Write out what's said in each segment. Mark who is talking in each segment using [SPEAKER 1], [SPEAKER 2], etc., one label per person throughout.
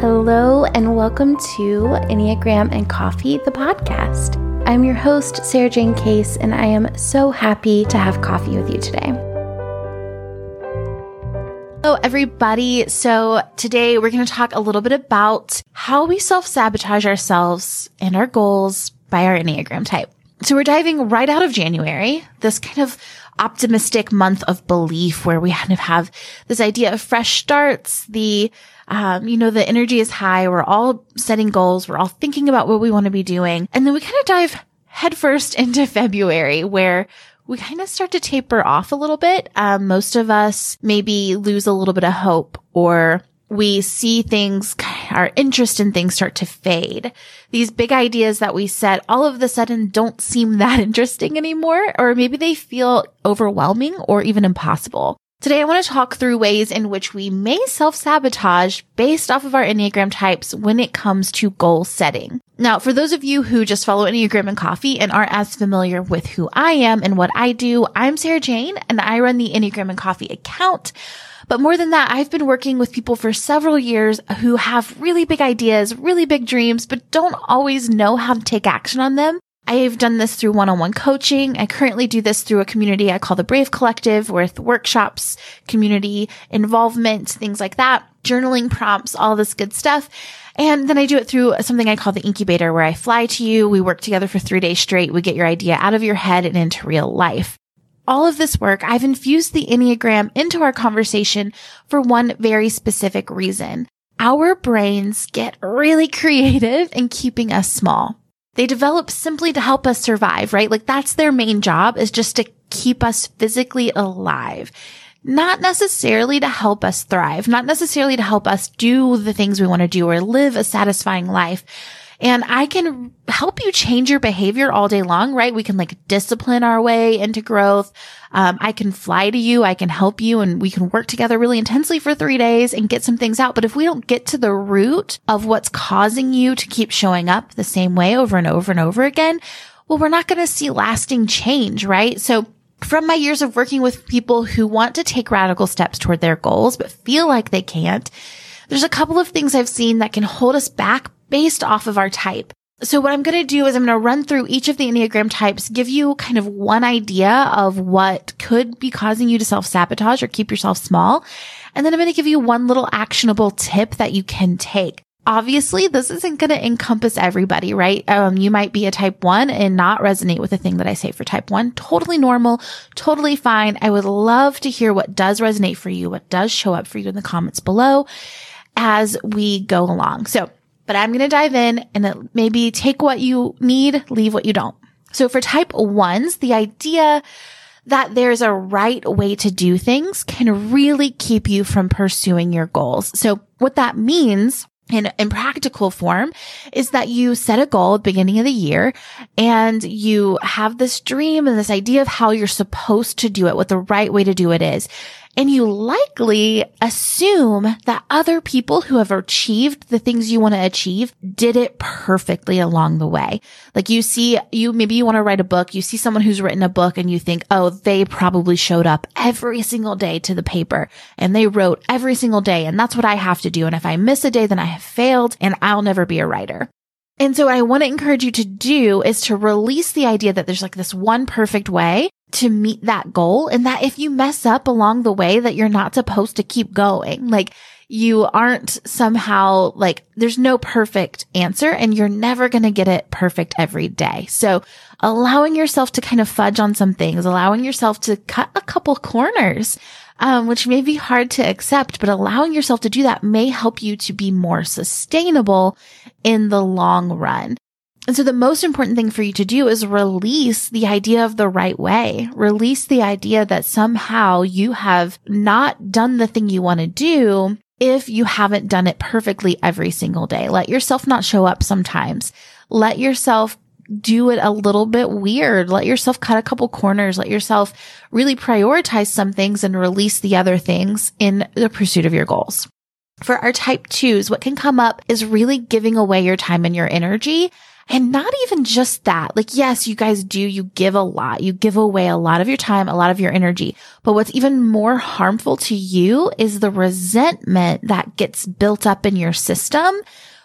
[SPEAKER 1] Hello, and welcome to Enneagram and Coffee, the podcast. I'm your host, Sarah Jane Case, and I am so happy to have coffee with you today. Hello, everybody. So, today we're going to talk a little bit about how we self sabotage ourselves and our goals by our Enneagram type. So, we're diving right out of January, this kind of optimistic month of belief where we kind of have this idea of fresh starts, the um, you know, the energy is high. We're all setting goals. We're all thinking about what we want to be doing. And then we kind of dive headfirst into February where we kind of start to taper off a little bit. Um, most of us maybe lose a little bit of hope or we see things, our interest in things start to fade. These big ideas that we set all of a sudden don't seem that interesting anymore, or maybe they feel overwhelming or even impossible. Today, I want to talk through ways in which we may self sabotage based off of our Enneagram types when it comes to goal setting. Now, for those of you who just follow Enneagram and Coffee and aren't as familiar with who I am and what I do, I'm Sarah Jane and I run the Enneagram and Coffee account. But more than that, I've been working with people for several years who have really big ideas, really big dreams, but don't always know how to take action on them. I've done this through one-on-one coaching. I currently do this through a community I call the Brave Collective with workshops, community involvement, things like that, journaling prompts, all this good stuff. And then I do it through something I call the incubator where I fly to you. We work together for three days straight. We get your idea out of your head and into real life. All of this work, I've infused the Enneagram into our conversation for one very specific reason. Our brains get really creative in keeping us small. They develop simply to help us survive, right? Like that's their main job is just to keep us physically alive. Not necessarily to help us thrive, not necessarily to help us do the things we want to do or live a satisfying life, and I can help you change your behavior all day long, right? We can like discipline our way into growth. Um, I can fly to you. I can help you and we can work together really intensely for three days and get some things out. But if we don't get to the root of what's causing you to keep showing up the same way over and over and over again, well, we're not going to see lasting change, right? So from my years of working with people who want to take radical steps toward their goals, but feel like they can't, there's a couple of things I've seen that can hold us back based off of our type. So what I'm going to do is I'm going to run through each of the Enneagram types, give you kind of one idea of what could be causing you to self sabotage or keep yourself small. And then I'm going to give you one little actionable tip that you can take. Obviously, this isn't going to encompass everybody, right? Um, you might be a type one and not resonate with the thing that I say for type one. Totally normal, totally fine. I would love to hear what does resonate for you, what does show up for you in the comments below as we go along. So but I'm going to dive in and maybe take what you need, leave what you don't. So for type ones, the idea that there's a right way to do things can really keep you from pursuing your goals. So what that means in, in practical form is that you set a goal at the beginning of the year and you have this dream and this idea of how you're supposed to do it, what the right way to do it is. And you likely assume that other people who have achieved the things you want to achieve did it perfectly along the way. Like you see, you, maybe you want to write a book. You see someone who's written a book and you think, oh, they probably showed up every single day to the paper and they wrote every single day. And that's what I have to do. And if I miss a day, then I have failed and I'll never be a writer. And so what I want to encourage you to do is to release the idea that there's like this one perfect way to meet that goal and that if you mess up along the way that you're not supposed to keep going. Like you aren't somehow like there's no perfect answer and you're never going to get it perfect every day. So allowing yourself to kind of fudge on some things, allowing yourself to cut a couple corners, um, which may be hard to accept, but allowing yourself to do that may help you to be more sustainable in the long run. And so the most important thing for you to do is release the idea of the right way. Release the idea that somehow you have not done the thing you want to do if you haven't done it perfectly every single day. Let yourself not show up sometimes. Let yourself do it a little bit weird. Let yourself cut a couple corners. Let yourself really prioritize some things and release the other things in the pursuit of your goals. For our type twos, what can come up is really giving away your time and your energy And not even just that. Like, yes, you guys do. You give a lot. You give away a lot of your time, a lot of your energy. But what's even more harmful to you is the resentment that gets built up in your system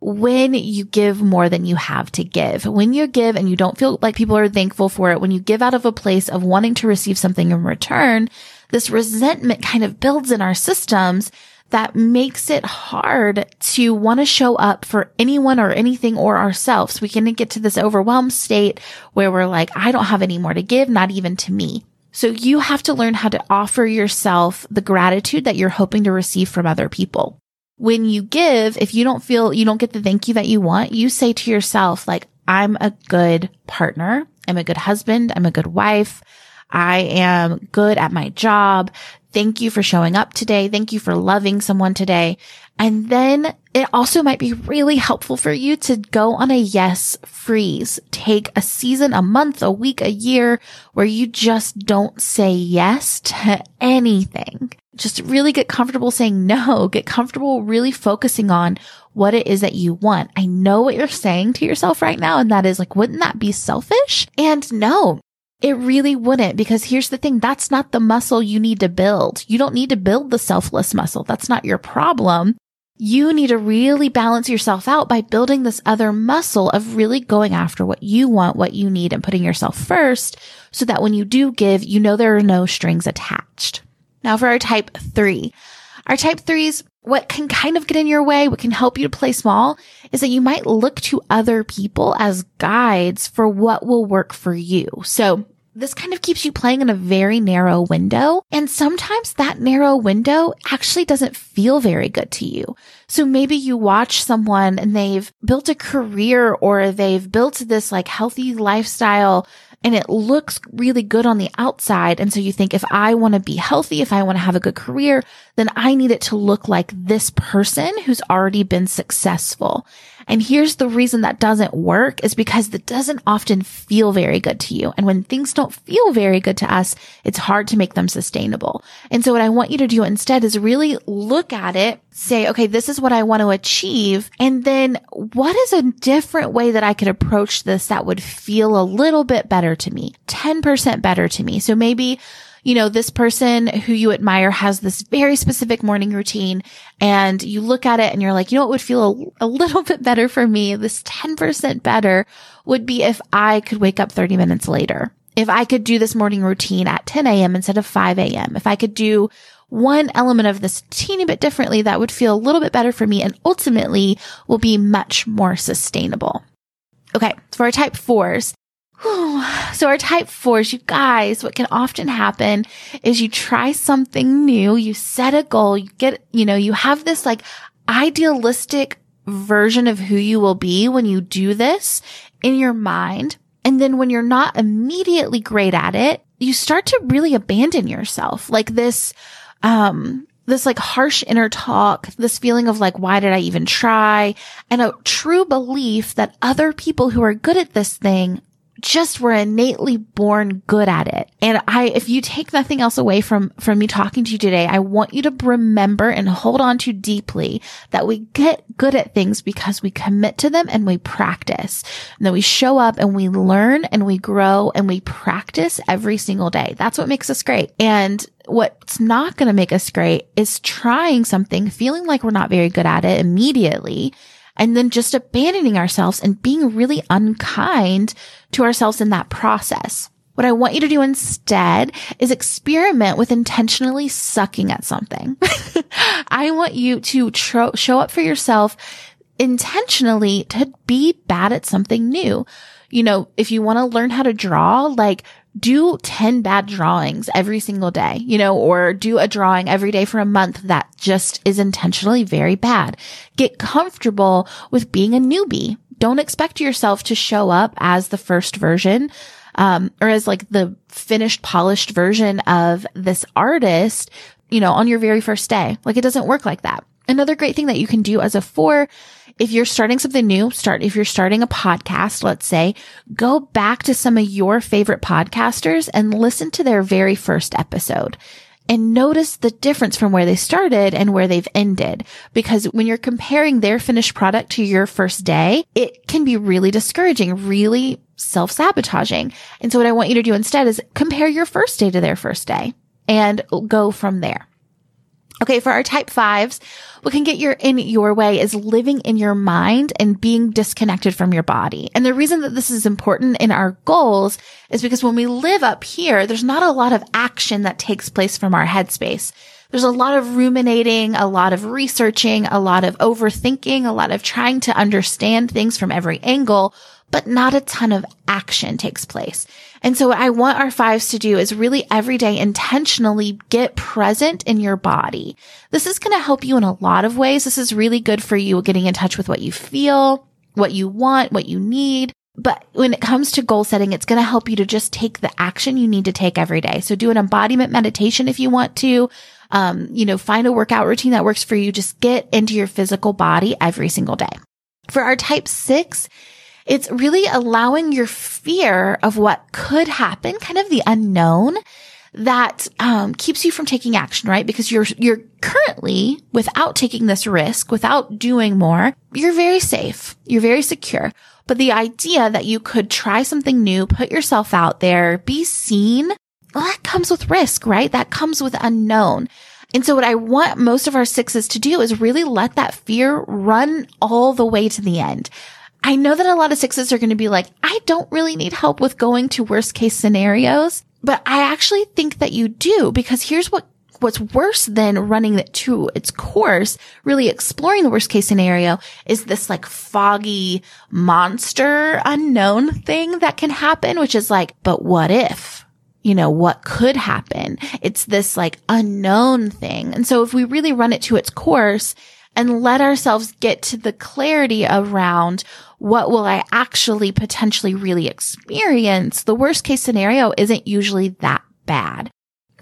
[SPEAKER 1] when you give more than you have to give. When you give and you don't feel like people are thankful for it, when you give out of a place of wanting to receive something in return, this resentment kind of builds in our systems that makes it hard to want to show up for anyone or anything or ourselves. We can get to this overwhelmed state where we're like, I don't have any more to give, not even to me. So you have to learn how to offer yourself the gratitude that you're hoping to receive from other people. When you give, if you don't feel you don't get the thank you that you want, you say to yourself, like, I'm a good partner. I'm a good husband. I'm a good wife. I am good at my job. Thank you for showing up today. Thank you for loving someone today. And then it also might be really helpful for you to go on a yes freeze. Take a season, a month, a week, a year where you just don't say yes to anything. Just really get comfortable saying no. Get comfortable really focusing on what it is that you want. I know what you're saying to yourself right now. And that is like, wouldn't that be selfish? And no, it really wouldn't because here's the thing. That's not the muscle you need to build. You don't need to build the selfless muscle. That's not your problem. You need to really balance yourself out by building this other muscle of really going after what you want, what you need and putting yourself first so that when you do give, you know there are no strings attached. Now for our type three, our type threes, what can kind of get in your way, what can help you to play small is that you might look to other people as guides for what will work for you. So this kind of keeps you playing in a very narrow window. And sometimes that narrow window actually doesn't feel very good to you. So maybe you watch someone and they've built a career or they've built this like healthy lifestyle and it looks really good on the outside. And so you think if I want to be healthy, if I want to have a good career, then I need it to look like this person who's already been successful. And here's the reason that doesn't work is because it doesn't often feel very good to you. And when things don't feel very good to us, it's hard to make them sustainable. And so what I want you to do instead is really look at it, say, okay, this is what I want to achieve. And then what is a different way that I could approach this that would feel a little bit better to me? 10% better to me. So maybe you know, this person who you admire has this very specific morning routine and you look at it and you're like, you know, what would feel a, a little bit better for me, this 10% better would be if I could wake up 30 minutes later. If I could do this morning routine at 10 a.m. instead of 5 a.m. If I could do one element of this teeny bit differently, that would feel a little bit better for me and ultimately will be much more sustainable. Okay. For our type fours, so our type fours, you guys, what can often happen is you try something new, you set a goal, you get, you know, you have this like idealistic version of who you will be when you do this in your mind. And then when you're not immediately great at it, you start to really abandon yourself. Like this, um, this like harsh inner talk, this feeling of like, why did I even try? And a true belief that other people who are good at this thing just were innately born good at it. And I, if you take nothing else away from, from me talking to you today, I want you to remember and hold on to deeply that we get good at things because we commit to them and we practice. And then we show up and we learn and we grow and we practice every single day. That's what makes us great. And what's not going to make us great is trying something, feeling like we're not very good at it immediately and then just abandoning ourselves and being really unkind to ourselves in that process. What I want you to do instead is experiment with intentionally sucking at something. I want you to tro- show up for yourself intentionally to be bad at something new. You know, if you want to learn how to draw, like do 10 bad drawings every single day, you know, or do a drawing every day for a month that just is intentionally very bad. Get comfortable with being a newbie. Don't expect yourself to show up as the first version, um, or as like the finished, polished version of this artist, you know, on your very first day. Like it doesn't work like that. Another great thing that you can do as a four if you're starting something new, start, if you're starting a podcast, let's say, go back to some of your favorite podcasters and listen to their very first episode. And notice the difference from where they started and where they've ended. Because when you're comparing their finished product to your first day, it can be really discouraging, really self sabotaging. And so what I want you to do instead is compare your first day to their first day and go from there. Okay, for our type fives, what can get your in your way is living in your mind and being disconnected from your body. And the reason that this is important in our goals is because when we live up here, there's not a lot of action that takes place from our headspace. There's a lot of ruminating, a lot of researching, a lot of overthinking, a lot of trying to understand things from every angle but not a ton of action takes place. And so what I want our fives to do is really every day intentionally get present in your body. This is going to help you in a lot of ways. This is really good for you getting in touch with what you feel, what you want, what you need. But when it comes to goal setting, it's going to help you to just take the action you need to take every day. So do an embodiment meditation if you want to. Um, you know, find a workout routine that works for you. Just get into your physical body every single day. For our type six, it's really allowing your fear of what could happen, kind of the unknown that um, keeps you from taking action, right? Because you're you're currently without taking this risk, without doing more, you're very safe, you're very secure. But the idea that you could try something new, put yourself out there, be seen, well, that comes with risk, right? That comes with unknown. And so what I want most of our sixes to do is really let that fear run all the way to the end. I know that a lot of sixes are going to be like, I don't really need help with going to worst case scenarios, but I actually think that you do because here's what what's worse than running it to its course, really exploring the worst case scenario is this like foggy monster unknown thing that can happen, which is like, but what if? You know, what could happen? It's this like unknown thing. And so if we really run it to its course, and let ourselves get to the clarity around what will I actually potentially really experience? The worst case scenario isn't usually that bad.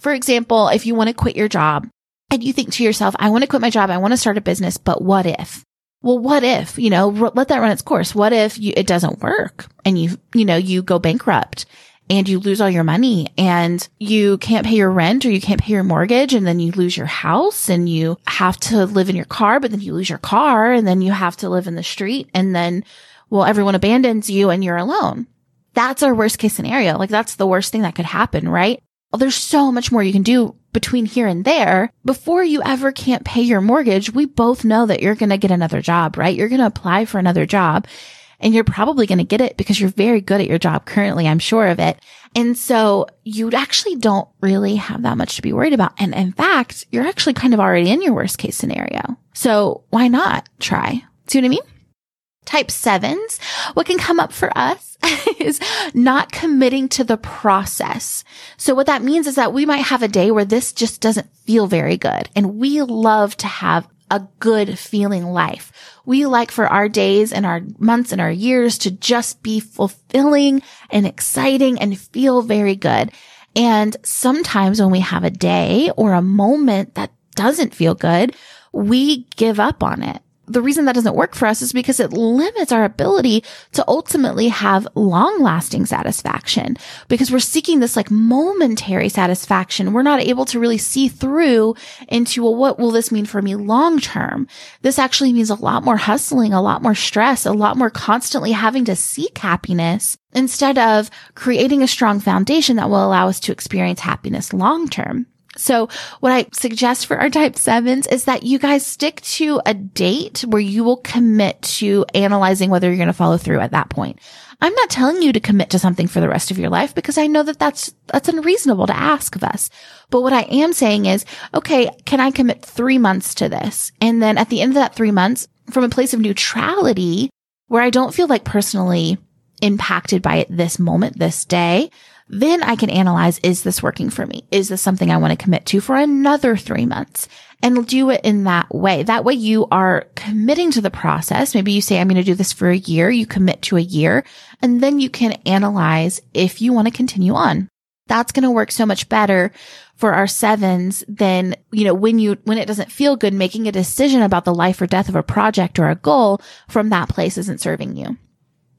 [SPEAKER 1] For example, if you want to quit your job and you think to yourself, I want to quit my job. I want to start a business, but what if? Well, what if, you know, let that run its course. What if you, it doesn't work and you, you know, you go bankrupt and you lose all your money and you can't pay your rent or you can't pay your mortgage and then you lose your house and you have to live in your car, but then you lose your car and then you have to live in the street and then, well, everyone abandons you and you're alone. That's our worst case scenario. Like that's the worst thing that could happen, right? Well, there's so much more you can do between here and there. Before you ever can't pay your mortgage, we both know that you're going to get another job, right? You're going to apply for another job and you're probably going to get it because you're very good at your job currently. I'm sure of it. And so you actually don't really have that much to be worried about. And in fact, you're actually kind of already in your worst case scenario. So why not try? See what I mean? Type sevens, what can come up for us is not committing to the process. So what that means is that we might have a day where this just doesn't feel very good. And we love to have a good feeling life. We like for our days and our months and our years to just be fulfilling and exciting and feel very good. And sometimes when we have a day or a moment that doesn't feel good, we give up on it the reason that doesn't work for us is because it limits our ability to ultimately have long lasting satisfaction because we're seeking this like momentary satisfaction. We're not able to really see through into, well, what will this mean for me long term? This actually means a lot more hustling, a lot more stress, a lot more constantly having to seek happiness instead of creating a strong foundation that will allow us to experience happiness long term. So what I suggest for our type sevens is that you guys stick to a date where you will commit to analyzing whether you're going to follow through at that point. I'm not telling you to commit to something for the rest of your life because I know that that's, that's unreasonable to ask of us. But what I am saying is, okay, can I commit three months to this? And then at the end of that three months, from a place of neutrality, where I don't feel like personally impacted by it this moment, this day, then I can analyze, is this working for me? Is this something I want to commit to for another three months? And do it in that way. That way you are committing to the process. Maybe you say, I'm going to do this for a year. You commit to a year and then you can analyze if you want to continue on. That's going to work so much better for our sevens than, you know, when you, when it doesn't feel good, making a decision about the life or death of a project or a goal from that place isn't serving you.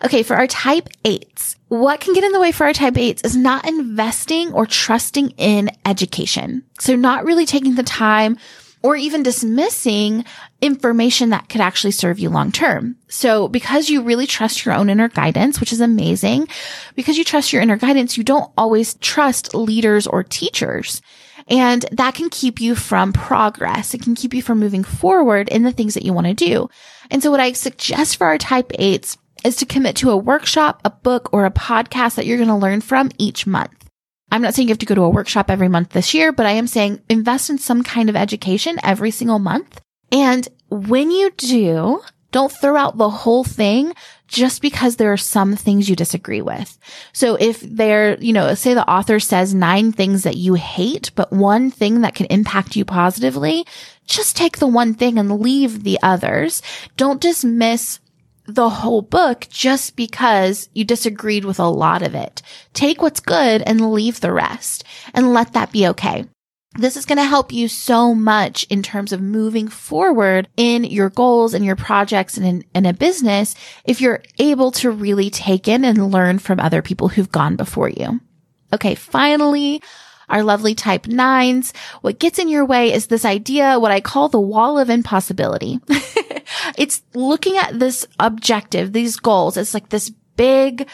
[SPEAKER 1] Okay, for our type eights, what can get in the way for our type eights is not investing or trusting in education. So not really taking the time or even dismissing information that could actually serve you long term. So because you really trust your own inner guidance, which is amazing, because you trust your inner guidance, you don't always trust leaders or teachers. And that can keep you from progress. It can keep you from moving forward in the things that you want to do. And so what I suggest for our type eights is to commit to a workshop, a book, or a podcast that you're going to learn from each month. I'm not saying you have to go to a workshop every month this year, but I am saying invest in some kind of education every single month. And when you do, don't throw out the whole thing just because there are some things you disagree with. So if there, you know, say the author says nine things that you hate, but one thing that can impact you positively, just take the one thing and leave the others. Don't dismiss the whole book just because you disagreed with a lot of it. Take what's good and leave the rest and let that be okay. This is going to help you so much in terms of moving forward in your goals and your projects and in, in, a business if you're able to really take in and learn from other people who've gone before you. Okay. Finally, our lovely type nines. What gets in your way is this idea, what I call the wall of impossibility. it's looking at this objective, these goals. It's like this big,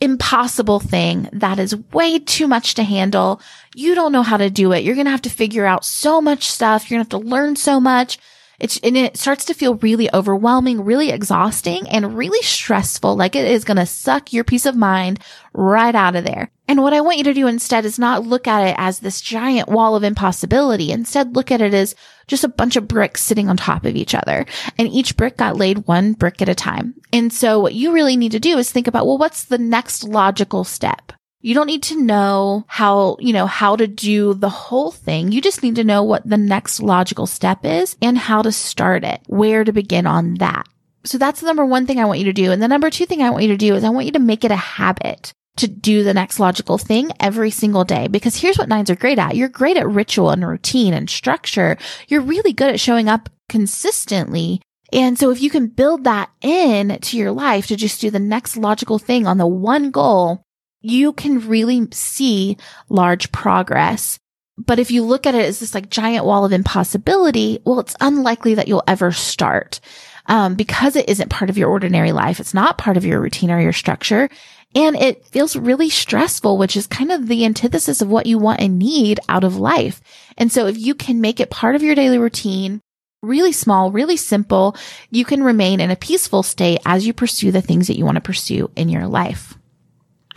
[SPEAKER 1] impossible thing that is way too much to handle. You don't know how to do it. You're going to have to figure out so much stuff. You're going to have to learn so much. It's, and it starts to feel really overwhelming, really exhausting and really stressful. Like it is going to suck your peace of mind right out of there. And what I want you to do instead is not look at it as this giant wall of impossibility. Instead, look at it as just a bunch of bricks sitting on top of each other. And each brick got laid one brick at a time. And so what you really need to do is think about, well, what's the next logical step? You don't need to know how, you know, how to do the whole thing. You just need to know what the next logical step is and how to start it, where to begin on that. So that's the number one thing I want you to do. And the number two thing I want you to do is I want you to make it a habit to do the next logical thing every single day. Because here's what nines are great at. You're great at ritual and routine and structure. You're really good at showing up consistently. And so if you can build that in to your life to just do the next logical thing on the one goal, you can really see large progress. But if you look at it as this like giant wall of impossibility, well, it's unlikely that you'll ever start. Um, because it isn't part of your ordinary life. It's not part of your routine or your structure. And it feels really stressful, which is kind of the antithesis of what you want and need out of life. And so if you can make it part of your daily routine, really small, really simple, you can remain in a peaceful state as you pursue the things that you want to pursue in your life.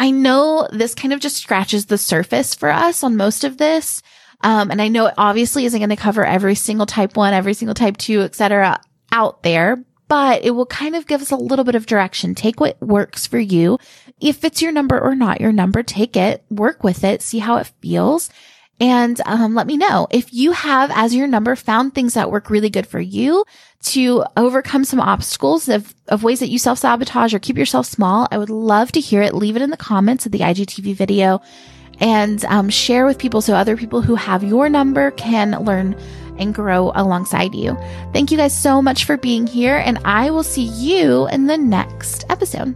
[SPEAKER 1] I know this kind of just scratches the surface for us on most of this. Um, and I know it obviously isn't going to cover every single type one, every single type two, etc. out there, but it will kind of give us a little bit of direction. Take what works for you. If it's your number or not your number, take it, work with it, see how it feels. And um, let me know if you have as your number found things that work really good for you to overcome some obstacles of, of ways that you self sabotage or keep yourself small. I would love to hear it. Leave it in the comments of the IGTV video and um, share with people so other people who have your number can learn and grow alongside you. Thank you guys so much for being here, and I will see you in the next episode.